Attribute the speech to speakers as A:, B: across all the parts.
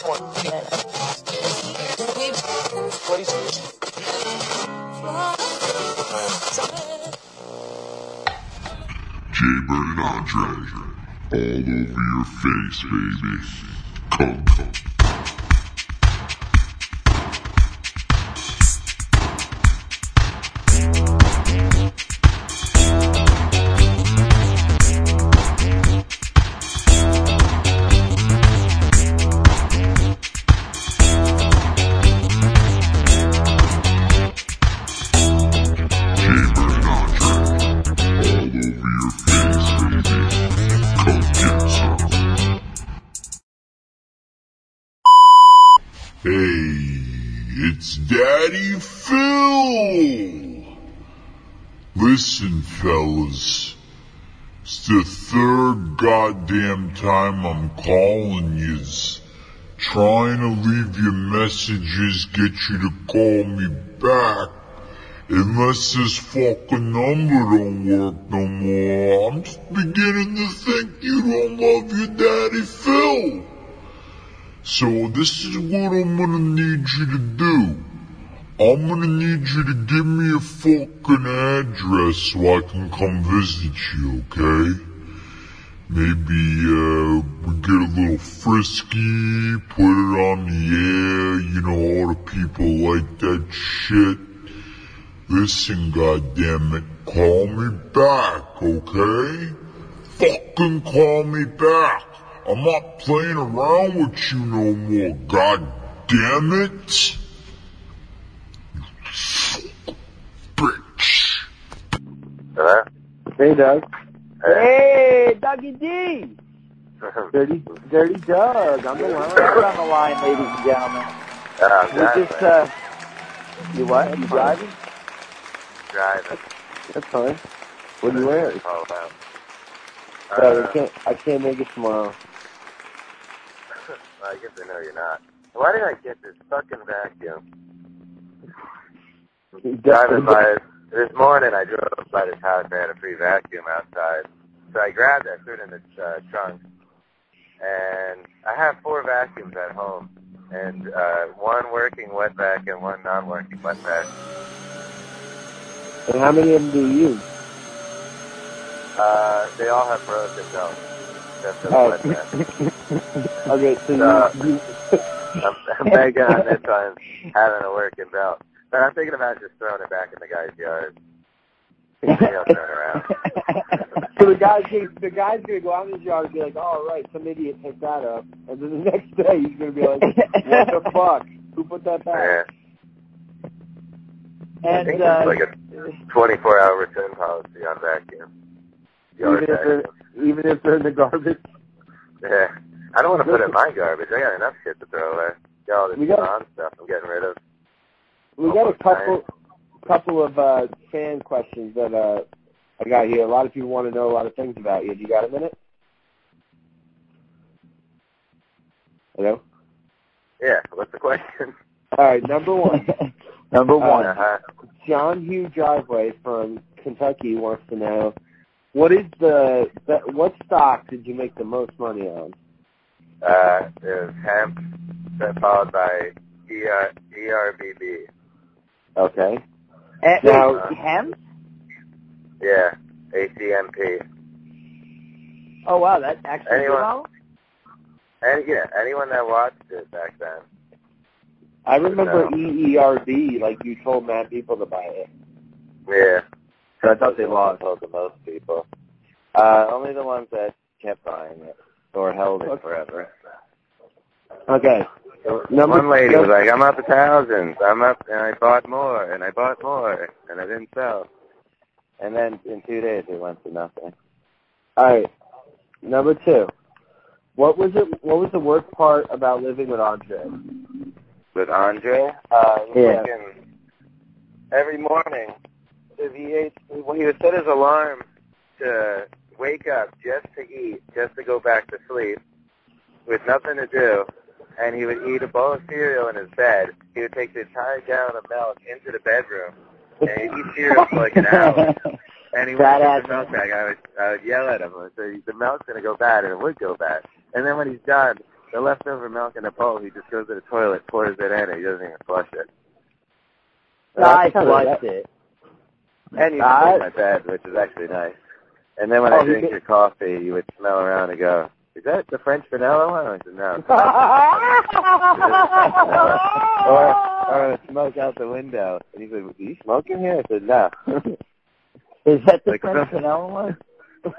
A: Jay Bird and Andre, all over your face, baby. Come, come. Hey, it's Daddy Phil! Listen, fellas. It's the third goddamn time I'm calling yous. Trying to leave you messages, get you to call me back. Unless this fucking number don't work no more, I'm just beginning to think you don't love your daddy Phil. So this is what I'm gonna need you to do. I'm gonna need you to give me a fucking address so I can come visit you, okay? Maybe, uh, we get a little frisky, put it on the air, you know, all the people like that shit. Listen, goddammit, call me back, okay? Fucking call me back. I'm not playing around with you no more, god damn it. Bitch.
B: Hello?
C: Hey, Doug.
D: Hey, Dougie D.
C: Dirty, Dirty Doug. I'm the one.
D: We're on the line, ladies and gentlemen.
B: Uh,
D: We just, uh, you what? You driving?
B: driving.
C: That's fine. What are you wearing?
B: Oh, wow.
C: Uh, I can't. I can't make it tomorrow.
B: I guess I know you're not. Why did I get this fucking vacuum? Driving by this morning, I drove by this house. They had a free vacuum outside, so I grabbed it, threw it in the uh, trunk, and I have four vacuums at home, and uh, one working wet vac and one non-working wet vac.
C: And how many of them do you use?
B: Uh, they all have broken belts. That's the
C: Oh.
B: wet vac.
C: Okay, so
B: Uh,
C: you, you
B: I'm, I'm banking on this one having a working belt. But I'm thinking about just throwing it back in the guy's yard. Maybe I'll turn around.
C: so the guy's gonna, the guy's gonna go out in his yard and be like, "All right, some idiot picked that up," and then the next day he's gonna be like, "What the fuck? Who put that
B: Yeah.
C: back?"
B: I think
D: And, uh,
B: it's like a 24 hour return policy on vacuum. Yard
C: Even if they're even if they're in the garbage.
B: Yeah. I don't want to put in my garbage. I got enough shit to throw away. Got all this
C: We got-
B: non stuff I'm getting rid of.
C: We got a couple couple of uh, fan questions that uh, I got here. A lot of people want to know a lot of things about you. Do you got a minute? Hello.
B: Yeah. What's the question?
C: All right, number one.
D: Number
C: Uh,
D: one.
B: Uh-huh.
C: John Hugh Driveway from Kentucky wants to know what is the, the what stock did you make the most money on?
B: Uh, is hemp, then followed by ER, ERBB.
C: Okay.
D: And,
C: Now-
D: wait, hemp?
B: Yeah. ACMP.
D: Oh, wow, that actually
B: Anyone-
D: good?
B: And yeah, anyone that watched it back then.
C: I remember
B: No.
C: EERB, like you told mad people to buy it.
B: Yeah.
E: So I thought they lost told the most people. Uh, only the ones that kept buying it or held it forever.
C: Okay. Number
B: One lady was like, I'm up to thousands. I'm up, and I bought more, and I bought more, and I didn't sell.
E: And then in two days it went to nothing.
C: All right. Number two. What was it? What was the worst part about living with Andre?
B: With Andre, uh,
C: Yeah.
B: every morning, he ate, when he would set his alarm to wake up just to eat, just to go back to sleep, with nothing to do, and he would eat a bowl of cereal in his bed. He would take the entire gallon of milk into the bedroom, and he'd eat cereal for like an hour. And he would get the milk bag. I would, I would yell at him. I would say, the milk's going to go bad, and it would go bad. And then when he's done, the leftover milk in a bowl. He just goes to the toilet, pours it in, and he doesn't even flush it.
D: I flushed it.
B: And you can my bed, which is actually nice. And then when
C: Oh,
B: I drink your coffee, you would smell around and go, "Is that the French vanilla one?" I said, "No." or or smoke out the window, and he said, "Do you smoke in here?" I said, "No."
D: Is that the
B: Like
D: French vanilla one?
B: uh,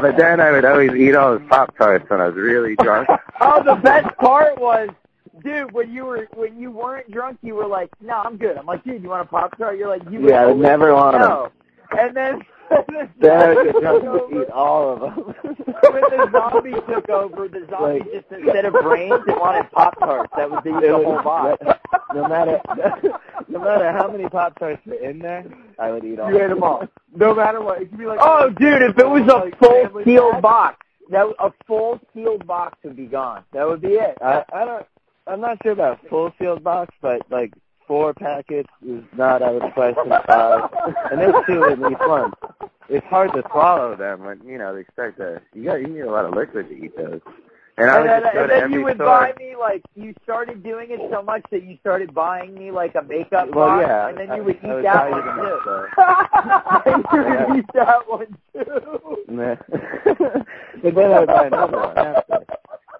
B: but then I would always eat all his pop tarts when I was really drunk.
D: oh, the best part was, dude, when you were when you weren't drunk, you were like, "No, I'm good." I'm like, "Dude, you want a pop tart?" You're like, "You
B: Yeah, I would never
D: want
B: want 'em.
D: no. And then,
B: Then I would get
D: took
B: drunk
D: over.
B: and eat all of them.
D: when the zombie took over, the zombie
B: Like-
D: just instead of brains, it wanted pop tarts. That was the, the whole box.
B: No matter no matter how many pop tarts were in there, I would eat all.
C: You ate them all. No matter what. It could be like
D: Oh, dude, if it was a full sealed box, that a full sealed box would be gone. That would be it.
B: I, I don't. I'm not sure about full sealed box, but like four packets is not out of the question. Five, and there's two in each one. It's hard to swallow them when you know they start to. You got you need a lot of liquid to eat those. And I
D: And
B: would
D: then,
B: just go
D: and then you would
B: store.
D: buy me like you started doing it so much that you started buying me like a makeup
B: well,
D: box,
B: yeah,
D: and then
B: I-
D: you would
B: I
D: eat
B: would
D: that one too. you would eat that one too.
B: Nah. but then I would buy another one after.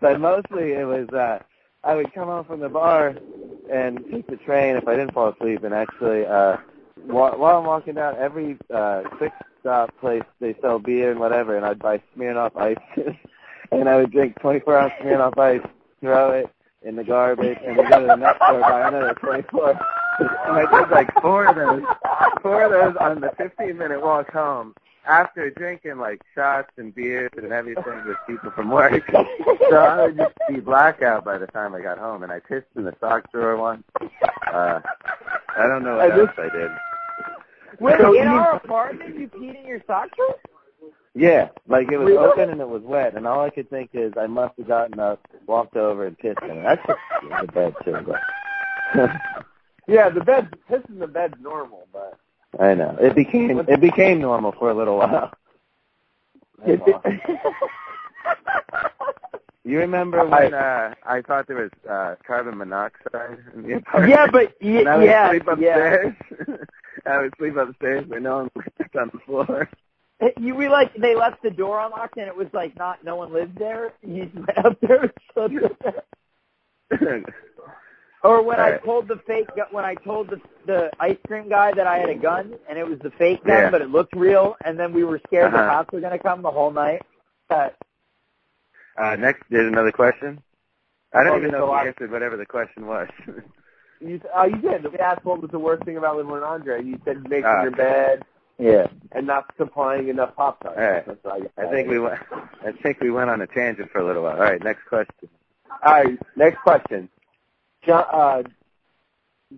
B: But mostly it was uh I would come home from the bar and take the train if I didn't fall asleep and actually uh while, while I'm walking down every uh quick stop place they sell beer and whatever and I'd buy Smirnoff Ice. And I would drink twenty four ounce Smirnoff Ice, throw it in the garbage and then go to the next store buy another twenty four and I did like four of those four of those on the fifteen minute walk home after drinking like shots and beers and everything with people from work. so I would just be blackout by the time I got home, and I pissed in the sock drawer once. Uh, I don't know what
C: I
B: else I did.
D: Wait,
C: So
D: in
C: you-
D: our apartment, you peed in your sock drawer?
B: Yeah, like it was
C: Really?
B: open and it was wet, and all I could think is I must have gotten up, walked over, and pissed in it. That's just the bed too. But
C: Yeah, the bed piss in the bed's normal, but
B: I know it became it became normal for a little while. You remember when uh, I thought there was uh, carbon monoxide in the apartment?
D: yeah, but y-
B: And I would
D: yeah,
B: sleep
D: yeah.
B: upstairs. I would sleep upstairs where no one lived on the floor.
D: You we like they left the door unlocked and it was like not no one lived there. You just went up there and shut it. Or when I
B: Right.
D: told the fake gu- when I told the the ice cream guy that I had a gun and it was the fake gun
B: Yeah.
D: but it looked real and then we were scared the
B: Uh-huh.
D: cops were gonna come the whole night. Uh,
B: uh, next, there's another question. I don't
C: Oh,
B: even know
C: a
B: if
C: lot.
B: you answered whatever the question was.
C: you uh, you did. The asked what was the worst thing about living with Andre. You said making
B: Ah,
C: your bed
D: yeah.
C: and not supplying enough pop tarts.
B: All right.
C: That's what I,
B: I think we went. I think we went on a tangent for a little while. All right, next question.
C: All right, next question. John, uh,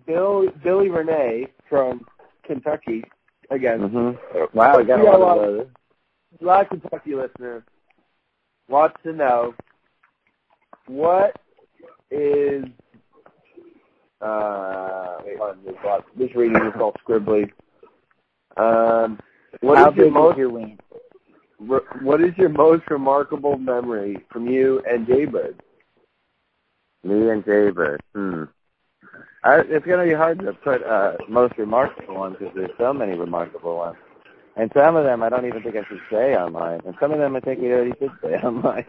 C: Bill Billy Renee from Kentucky again.
B: Mm-hmm. Wow, we got a lot of those.
C: A lot of Kentucky listeners wants to know what is uh wait, on, there's lot- this reading is all scribbly. Um, what
D: How
C: is your most
D: your
C: re- what is your most remarkable memory from you and Jaybird?
B: Me and Jaybird. Hmm. I, it's going to be hard to put uh, most remarkable ones because there's so many remarkable ones. And some of them I don't even think I should say online. And some of them I think we already should say online.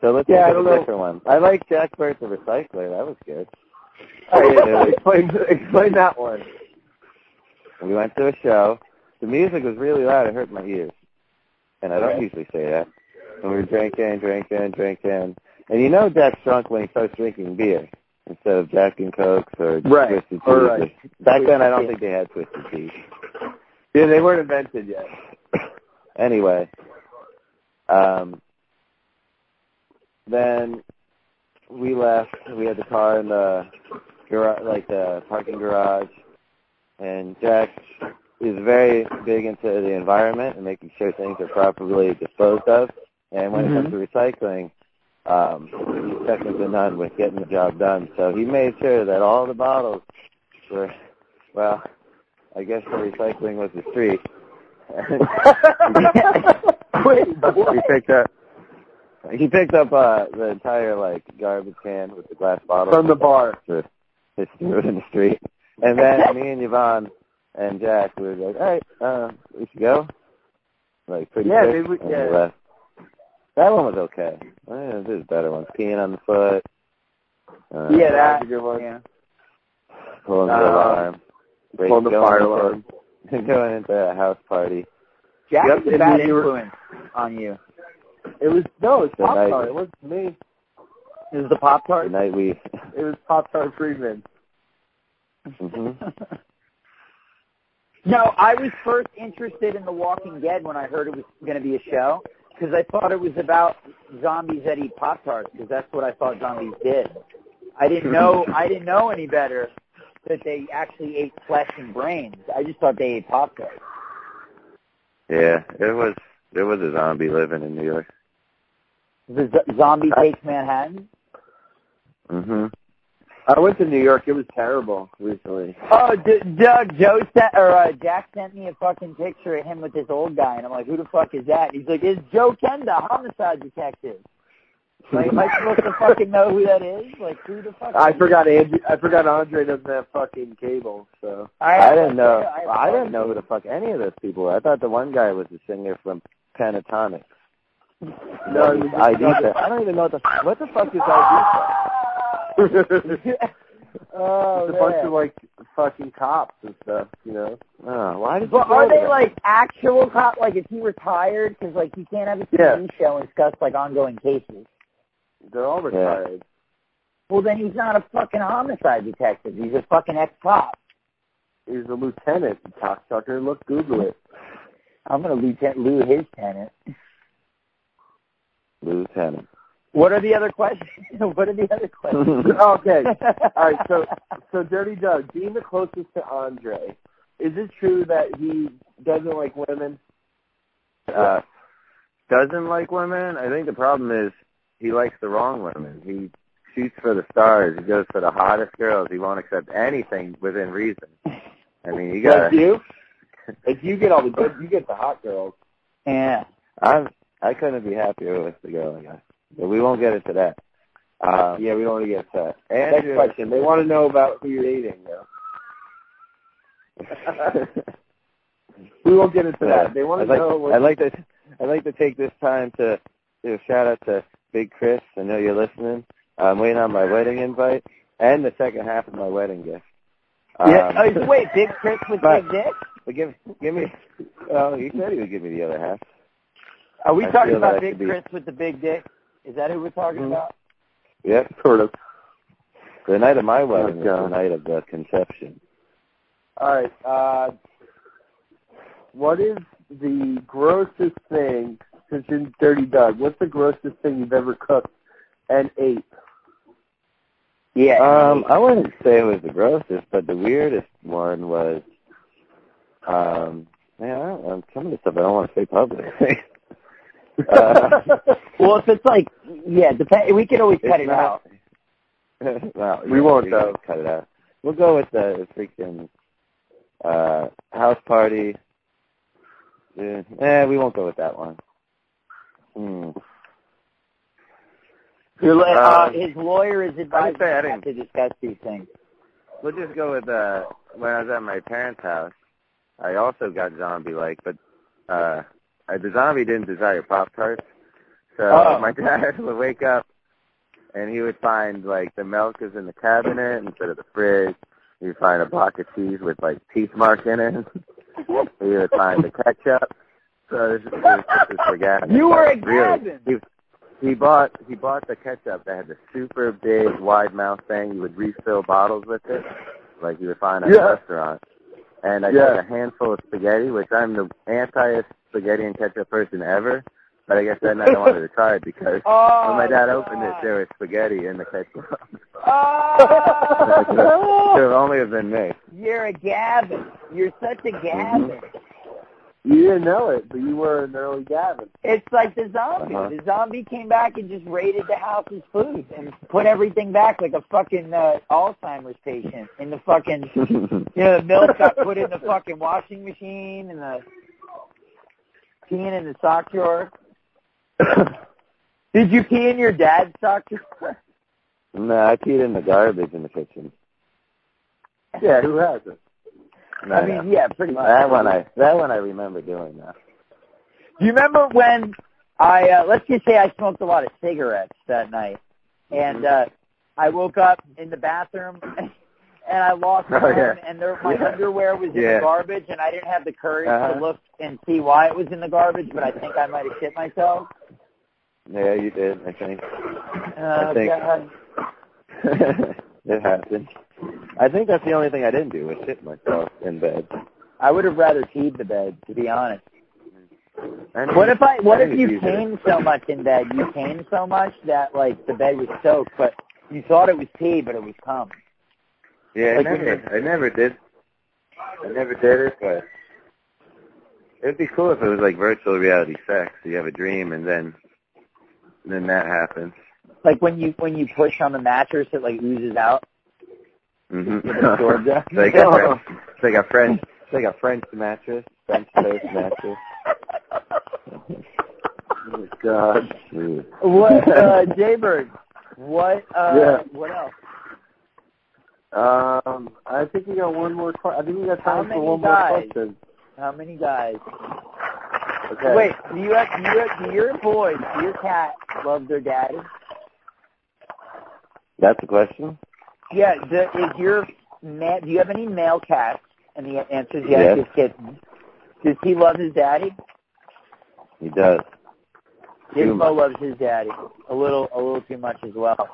B: So let's
C: Yeah, I
B: of
C: don't
B: a
C: know.
B: different one. I like Jack Burt the Recycler. That was good.
C: Right,
B: Yeah.
C: explain explain that one.
B: We went to a show. The music was really loud. It hurt my ears. And I don't
C: Okay.
B: usually say that. And we were drinking, drinking, drinking. And you know Jack's drunk when he starts drinking beer instead of Jack and Cokes or
C: Right.
B: Twisted Tea.
C: Right.
B: Back then, I don't think they had Twisted Tea.
C: Yeah, they weren't invented yet.
B: Anyway, um, then we left. We had the car in the garage, like the parking garage, and Jack is very big into the environment and making sure things are properly disposed of. And when it comes to recycling, um, he's second to none with getting the job done. So he made sure that all the bottles were, well, I guess the recycling was the street.
C: Wait,
B: we picked up he picked up uh the entire like garbage can with the glass bottle
C: From the bar.
B: just threw it in the street. And then me and Yvonne and Jack we were like, All right, uh, we should go. Like pretty
C: Yeah,
B: quick.
C: they would- yeah.
B: We left. That one was okay. Eh, there's better ones. Peeing on the foot. Uh,
D: yeah, that.
C: a good one.
D: Yeah.
B: pulling the
C: Uh,
B: alarm. break-
C: Pulling the
B: going
C: fire
B: into-
C: alarm.
B: going into a house party.
D: Jack
C: Yep,
D: is a bad
C: you were-
D: influence on you.
C: It was no, it was
B: The
C: Pop
B: night-
C: Tart. It wasn't me.
D: This is the Pop
B: The
D: Tart.
B: night we
C: It was Pop Tart Friedman.
B: hmm
D: no, I was first interested in The Walking Dead when I heard it was going to be a show because I thought it was about zombies that eat Pop Tarts because that's what I thought zombies did. I didn't know I didn't know any better that they actually ate flesh and brains. I just thought they ate Pop Tarts.
B: Yeah, it was there was a zombie living in New York.
D: The z- zombie takes Manhattan.
B: Mhm.
C: I went to New York. It was terrible recently.
D: Oh, D- Doug, Joe sent or uh, Jack sent me a fucking picture of him with this old guy, and I'm like, who the fuck is that? He's like, it's Joe Kenda, homicide detective. Like, am I supposed to fucking know who that is? Like, who the fuck?
C: I forgot Andrew. I forgot Andre doesn't have fucking cable. So
B: I didn't know.
D: I,
B: I didn't know who the fuck any of those people were. I thought the one guy was the singer from Pentatonix.
C: no,
B: ID. I don't even know what the what the fuck is ID.
D: Oh,
C: it's a bunch of like fucking cops and stuff. You know.
B: Oh, why did you
D: But
B: go
D: are they
B: that?
D: like actual cop? Like, is he retired? Because like he can't have a TV
C: Yeah.
D: show and discuss like ongoing cases.
C: They're all retired.
D: Well, then he's not a fucking homicide detective. He's a fucking ex-cop.
C: He's a lieutenant, you cocksucker. Look, Google it.
D: I'm gonna lieutenant Lou his tenant.
B: Lieutenant?
D: What are the other questions? what are the other questions?
C: okay. All right. So, so Dirty Doug, being the closest to Andre, is it true that he doesn't like women?
B: uh, doesn't like women. I think the problem is he likes the wrong women. He shoots for the stars. He goes for the hottest girls. He won't accept anything within reason. I mean, you gotta.
C: you? If you get all the good, you get the hot girls.
D: yeah.
B: I'm. I couldn't be happier with the girl I got. But we won't get into that. Um,
C: Yeah, we don't want to get into that.
B: Andrew,
C: Next question. They want to know about who you're dating. Though. we won't get into that. They want
B: I'd
C: to
B: like,
C: know. what-
B: I'd like to. I'd like to take this time to do a shout out to Big Chris. I know you're listening. I'm waiting on my wedding invite and the second half of my wedding gift.
D: Yeah.
B: Um,
D: oh, so wait, Big Chris with
B: but-
D: Big Dick?
B: But give give me. Well, he said he would give me the other half.
D: Are we
B: I
D: talking about Big
B: should be-
D: Chris with the big dick? Is that who we're talking
B: Mhm.
D: about?
B: Yeah, sort of. The night of my wedding is the night of the conception.
C: All right. Uh, what is the grossest thing since you're Dirty Doug? What's the grossest thing you've ever cooked and ate?
D: Yeah.
B: Um, I wouldn't say it was the grossest, but the weirdest one was, um, man, I don't, some of the stuff I don't want to say publicly. uh,
D: well, if it's like, yeah, depend. We can always cut it
B: not-
D: out.
B: well,
C: We
B: yeah,
C: won't,
B: can
C: though.
B: Cut it out. We'll go with the freaking uh house party. Yeah, eh, we won't go with that one. Hmm.
D: Your, uh,
B: Um,
D: his lawyer is advising
B: say
D: him not to discuss these things.
B: We'll just go with uh when I was at my parents' house. I also got zombie like, but uh uh, the zombie didn't desire Pop Tarts. So
D: Oh.
B: my dad would wake up and he would find like the milk is in the cabinet instead of the fridge. He would find a block of cheese with like teeth mark in it. he would find the ketchup. So this is this is for Gavin.
D: You were a
B: Really. He, he bought he bought the ketchup that had the super big wide mouth thing. You would refill bottles with it, like you would find at
C: Yeah.
B: a restaurant. And I
C: Yeah.
B: took a handful of spaghetti, which I'm the anti spaghetti and ketchup person ever. But I guess that night I wanted to try it because
D: Oh,
B: when my dad opened it, there was spaghetti in the ketchup.
D: Oh,
B: Could have only have been me.
D: you're a Gavin. You're such a Gavin.
C: You didn't know it, but you were an early Gavin.
D: It's like the zombie.
B: Uh-huh.
D: The zombie came back and just raided the house's food and put everything back like a fucking uh, Alzheimer's patient in the fucking, you know, the milk got put in the fucking washing machine and the peeing in the sock drawer. Did you pee in your dad's sock? Drawer?
B: No, I peed in the garbage in the kitchen.
C: Yeah, who hasn't?
B: No,
D: I
B: no.
D: mean, yeah, pretty much.
B: that one I that one I remember doing that.
D: Do you remember when I uh, let's just say I smoked a lot of cigarettes that night, and uh, I woke up in the bathroom and I lost
B: Oh,
D: one,
B: yeah.
D: and there, my
B: Yeah.
D: underwear was in
B: Yeah.
D: the garbage, and I didn't have the courage
B: Uh-huh.
D: to look and see why it was in the garbage, but I think I might have shit myself.
B: Yeah, you did. I think
D: Uh,
B: think-
D: God.
B: it happened. I think that's the only thing I didn't do was shit myself in bed.
D: I would have rather peed the bed, to be honest.
B: I mean,
D: What if I? What
B: I
D: if you came so much in bed? You came so much that like the bed was soaked, but you thought it was pee, but it was cum.
B: Yeah, I
D: Like when
B: never, I never did. I never did it, but it'd be cool if it was like virtual reality sex. You have a dream, and then, then that happens.
D: Like when you when you push on the mattress, it like oozes out.
B: Mm-hmm.
D: It absorbs it.
B: it's like a French, it's like a French, it's like a French mattress, French toast mattress.
C: Oh, God.
D: What, uh, Jaybird? What? Uh,
C: Yeah.
D: What else?
C: Um, I think we got one more. que- I think we got time for one
D: guys?
C: more question.
D: How many guys?
C: Okay.
D: Wait, do you have, do you have, do your boys, do your cat love their daddy?
B: That's the question.
D: Yeah. Do, is your ma- do you have any male cats? And the answer is yes.
B: Yes.
D: His kitten. Does he love his daddy?
B: He does.
D: Gizmo loves his daddy a little, a little too much as well.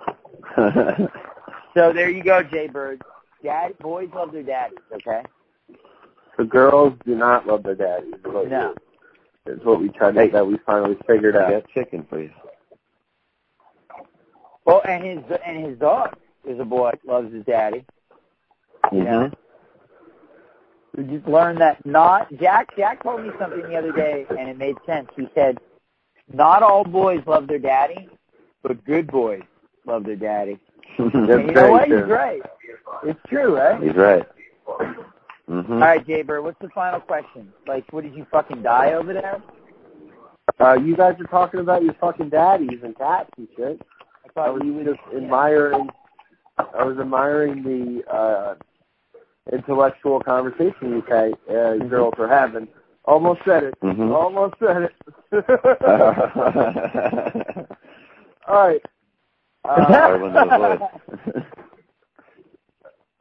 D: So there you go, Jaybird. Dad, boys love their daddies. Okay.
C: The girls do not love their daddies. is what
D: No.
C: we- Is what we tried to,
B: Hey.
C: that we finally figured out.
B: got chicken for you.
D: Well, and his and his dog is a boy loves his daddy. Yeah. Mm-hmm. We just learned that not Jack. Jack told me something the other day, and it made sense. He said, "Not all boys love their daddy, but good boys love their daddy."
C: That's
D: and you know
C: very
D: what?
C: true.
D: He's right. It's true, right?
B: He's right. hmm
D: All right, Jaybird. What's the final question? Like, what did you fucking die over there?
C: Uh, you guys are talking about your fucking daddies and cats and shit.
D: I
C: I
D: thought
C: was
D: you would
C: just admiring. I was admiring the uh, intellectual conversation you guys, uh, girls are having. Almost said it.
B: Mhm.
C: Almost said it. All right.
B: I wouldn't have
C: Uh,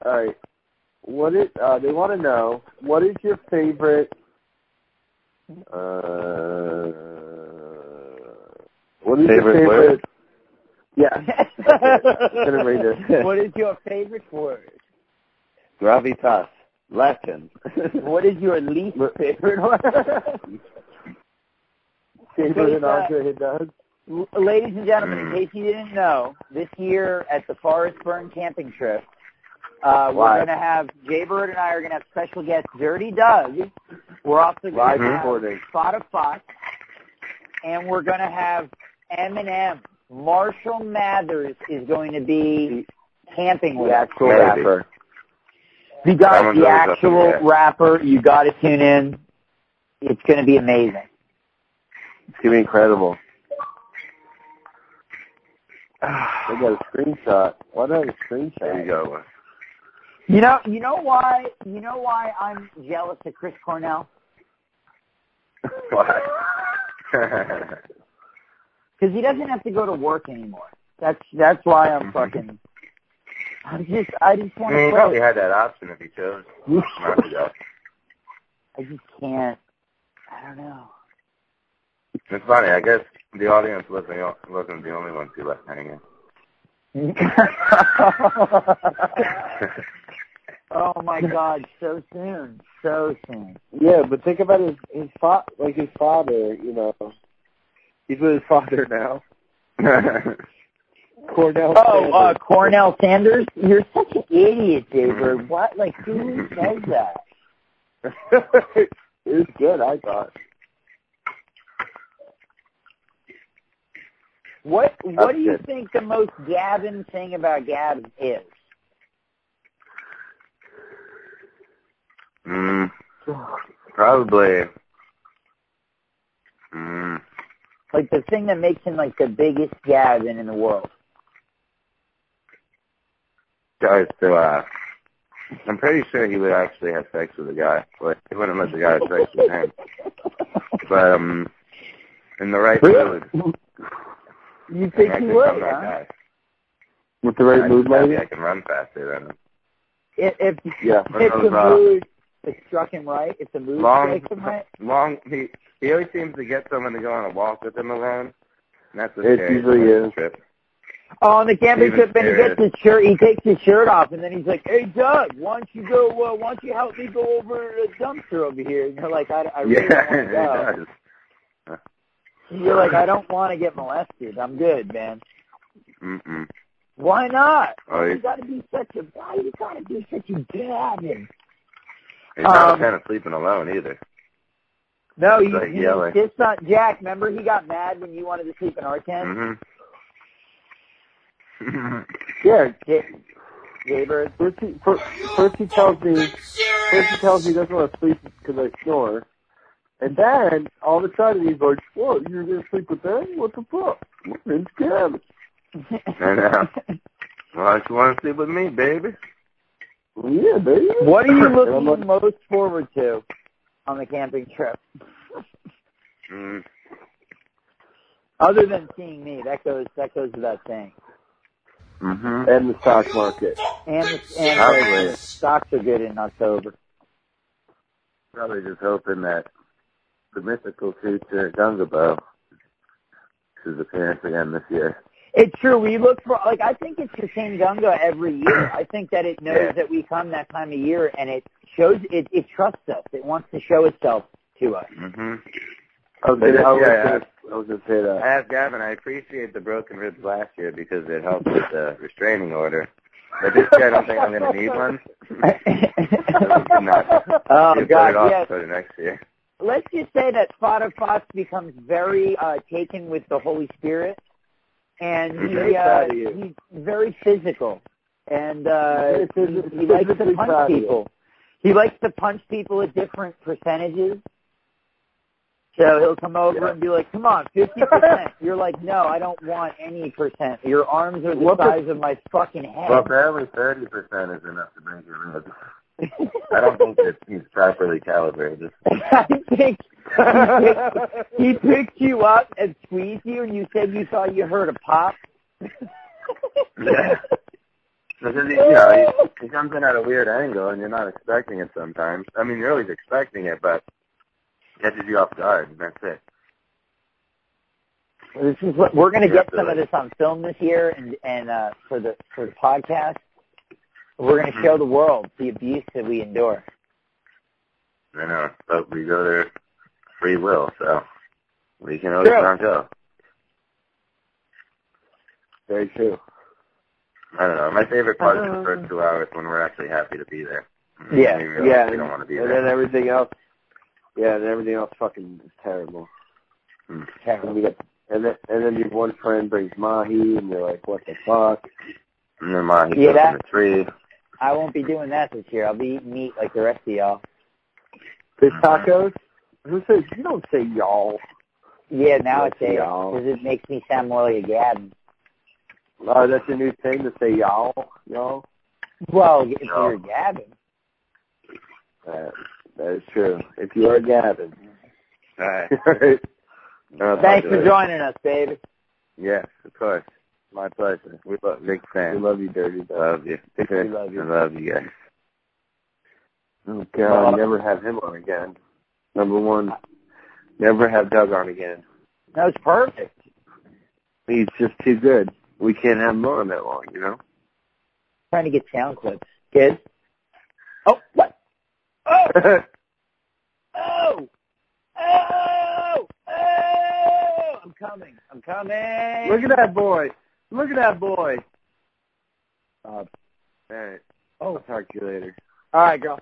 C: all right. What is? Uh, they want to know what is your favorite? Uh, what is
B: Favorite
C: your
B: word?
C: favorite? Yeah. Gonna read it.
D: what is your favorite word?
B: Gravitas. Latin.
D: What is your least favorite word?
C: Favorite
D: uh,
C: Andre it does.
D: Ladies and gentlemen, in case you didn't know, this year at the Forest Burn camping trip, uh, we're going to have, Jaybird and I are going to have special guest Dirty Doug. We're also going to have
C: recording.
D: Spot of Fox, and we're going to have Eminem. Marshall Mathers is going to be camping with
C: The actual
B: Maybe.
C: rapper.
D: You got the actual rapper. You got to tune in. It's going to be amazing.
C: It's gonna be incredible. They got a screenshot. Why do I have a screenshot?
B: There you go.
D: You know, you know why? You know why I'm jealous of Chris Cornell?
B: Why?
D: Because he doesn't have to go to work anymore. That's that's why I'm fucking. I just I just want
B: I mean,
D: to
B: he probably had that option if he chose not to go.
D: I just can't. I don't know.
B: It's funny. I guess the audience wasn't wasn't the only ones who left hanging.
D: oh my God! So soon, so soon.
C: Yeah, but think about his his fa- like his father. You know, he's with his father now. Cornell.
D: Oh, uh, Cornell Sanders, you're such an idiot, David. What? Like, who says that?
C: it was good. I thought.
D: What What do you
B: good.
D: think the most Gavin thing about Gavin is?
B: mm, probably. Mm,
D: Like the thing that makes him like the biggest Gavin in the world.
B: Guys, so uh, I'm pretty sure he would actually have sex with a guy, but he wouldn't let the guy have sex with him. But um, in the right
D: Really?
B: mood,
D: You think he would, huh?
C: With the right
B: I
C: mood, maybe?
B: I can run faster than him.
D: If if,
C: Yeah.
D: if the
B: of those, uh,
D: mood it struck him right, if the mood
B: long,
D: strikes him right,
B: long. He he always seems to get someone to go on a walk with him alone. And that's the
C: It usually
B: part of the
C: is.
B: Trip.
D: Oh, on the camping trip, and he gets his shirt. He takes his shirt off, and then he's like, "Hey, Doug, why don't you go? Uh, why don't you help me go over the dumpster over here?" And you're like, "I, I really
B: yeah,
D: don't
B: he
D: want to
B: does.
D: go." You're like, "I don't want to get molested. I'm good, man."
B: Mm-mm.
D: Why not?
B: Oh,
D: you got to be such a. Why you got to be such a Gavin?
B: He's not
D: Um,
B: a fan of sleeping alone either.
D: No,
B: He's like
D: you
B: yelling.
D: this not Jack. Remember, he got mad when you wanted to sleep in our tent.
B: Mm-hmm.
C: Yeah.
D: Ja- Jaybird.
C: First he, first, first he tells me, first he tells me he doesn't want to sleep because I snore. And then, all of a sudden, he's like, what, you're going to sleep with them? What the fuck? My name's Gavin.
B: I know. Why don't you want to sleep with me, baby?
C: Yeah, baby.
D: What are you looking
C: like,
D: most forward to on the camping trip?
B: Mm.
D: Other than seeing me, that goes that goes without saying.
B: Mm-hmm.
C: and the stock market.
D: And the, and
B: Probably.
D: the stocks are good in October.
B: Probably just hoping that the mythical creature Gungabo his appearance again this year.
D: It's true. We look for like I think it's the same Gunga every year. I think that it knows
B: Yeah.
D: that we come that time of year, and it shows it. It trusts us. It wants to show itself to us.
B: Mm-hmm.
C: I was
B: Yeah,
C: I was
B: yeah.
C: gonna, I was gonna say
B: I asked Gavin, I appreciate the broken ribs last year because it helped with the restraining order. But this year I don't think I'm going to need one. Not.
D: oh
B: You put
D: God,
B: it off
D: yes.
B: for the next year.
D: Let's just say that Father Fox becomes very uh, taken with the Holy Spirit, and he uh,
C: proud of you.
D: he's very physical, and uh, he, he likes to punch people. He likes to punch people at different percentages. So he'll come over
C: Yeah.
D: and be like, "Come on, fifty percent." You're like, "No, I don't want any percent. Your arms are the
C: What the-
D: size of my fucking head."
B: Well, apparently 30% is enough to bring you ribs. I don't think that he's properly calibrated.
D: I think he picked, he picked you up and squeezed you, and you said you thought you heard a pop.
B: Yeah. Because he, you know, he, he comes in at a weird angle, and you're not expecting it sometimes. I mean, you're always expecting it, but it catches you off guard, and that's it.
D: This is what we're going to get some of this on film this year, and and uh, for the for the podcast, we're going to
B: Mm-hmm.
D: show the world the abuse that we endure.
B: I know, but we go there free will, so we can always
D: True.
B: not go.
C: Very true.
B: I don't know. My favorite part is the
C: Um,
B: first two hours when we're actually happy to be there.
D: Yeah,
B: We
C: yeah,
B: we don't want to be
C: and
B: there.
C: then everything else. Yeah, and everything else fucking is terrible.
B: Hmm.
C: And we get, and then and then your one friend brings mahi, and you're like, what the fuck?
B: And then mahi he
D: Yeah,
B: goes
D: that-
B: in the tree.
D: I won't be doing that this year. I'll be eating meat like the rest of y'all.
C: Fish tacos. Who says you don't say y'all?
D: Yeah, now
C: Yes,
D: I say
C: y'all.
D: because it makes me sound more like a Gavin.
C: Oh, that's a new thing to say y'all, y'all.
D: Well, if
B: No.
D: you're Gavin,
C: Uh, that is true. If you are Gavin.
B: All right.
C: Right.
B: No,
D: thanks for joining us, baby.
B: Yes, of course. My pleasure. We love, big
C: we love you, dirty dog.
B: love you.
C: We love you.
B: I love you guys.
C: Oh God, never have him on again. Number one, never have Doug on again.
D: That was perfect.
C: He's just too good. We can't have him on that long, you know.
D: trying to get sound clips. Kids. Oh, what? Oh, oh, oh, oh! I'm coming. I'm coming.
C: Look at that boy. Look at that boy. Uh, all right.
D: Oh,
C: I'll talk to you later.
D: all right, girl.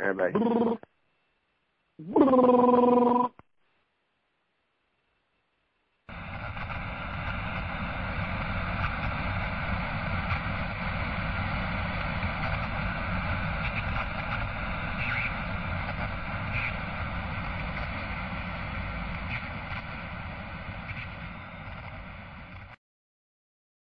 C: All right, bye.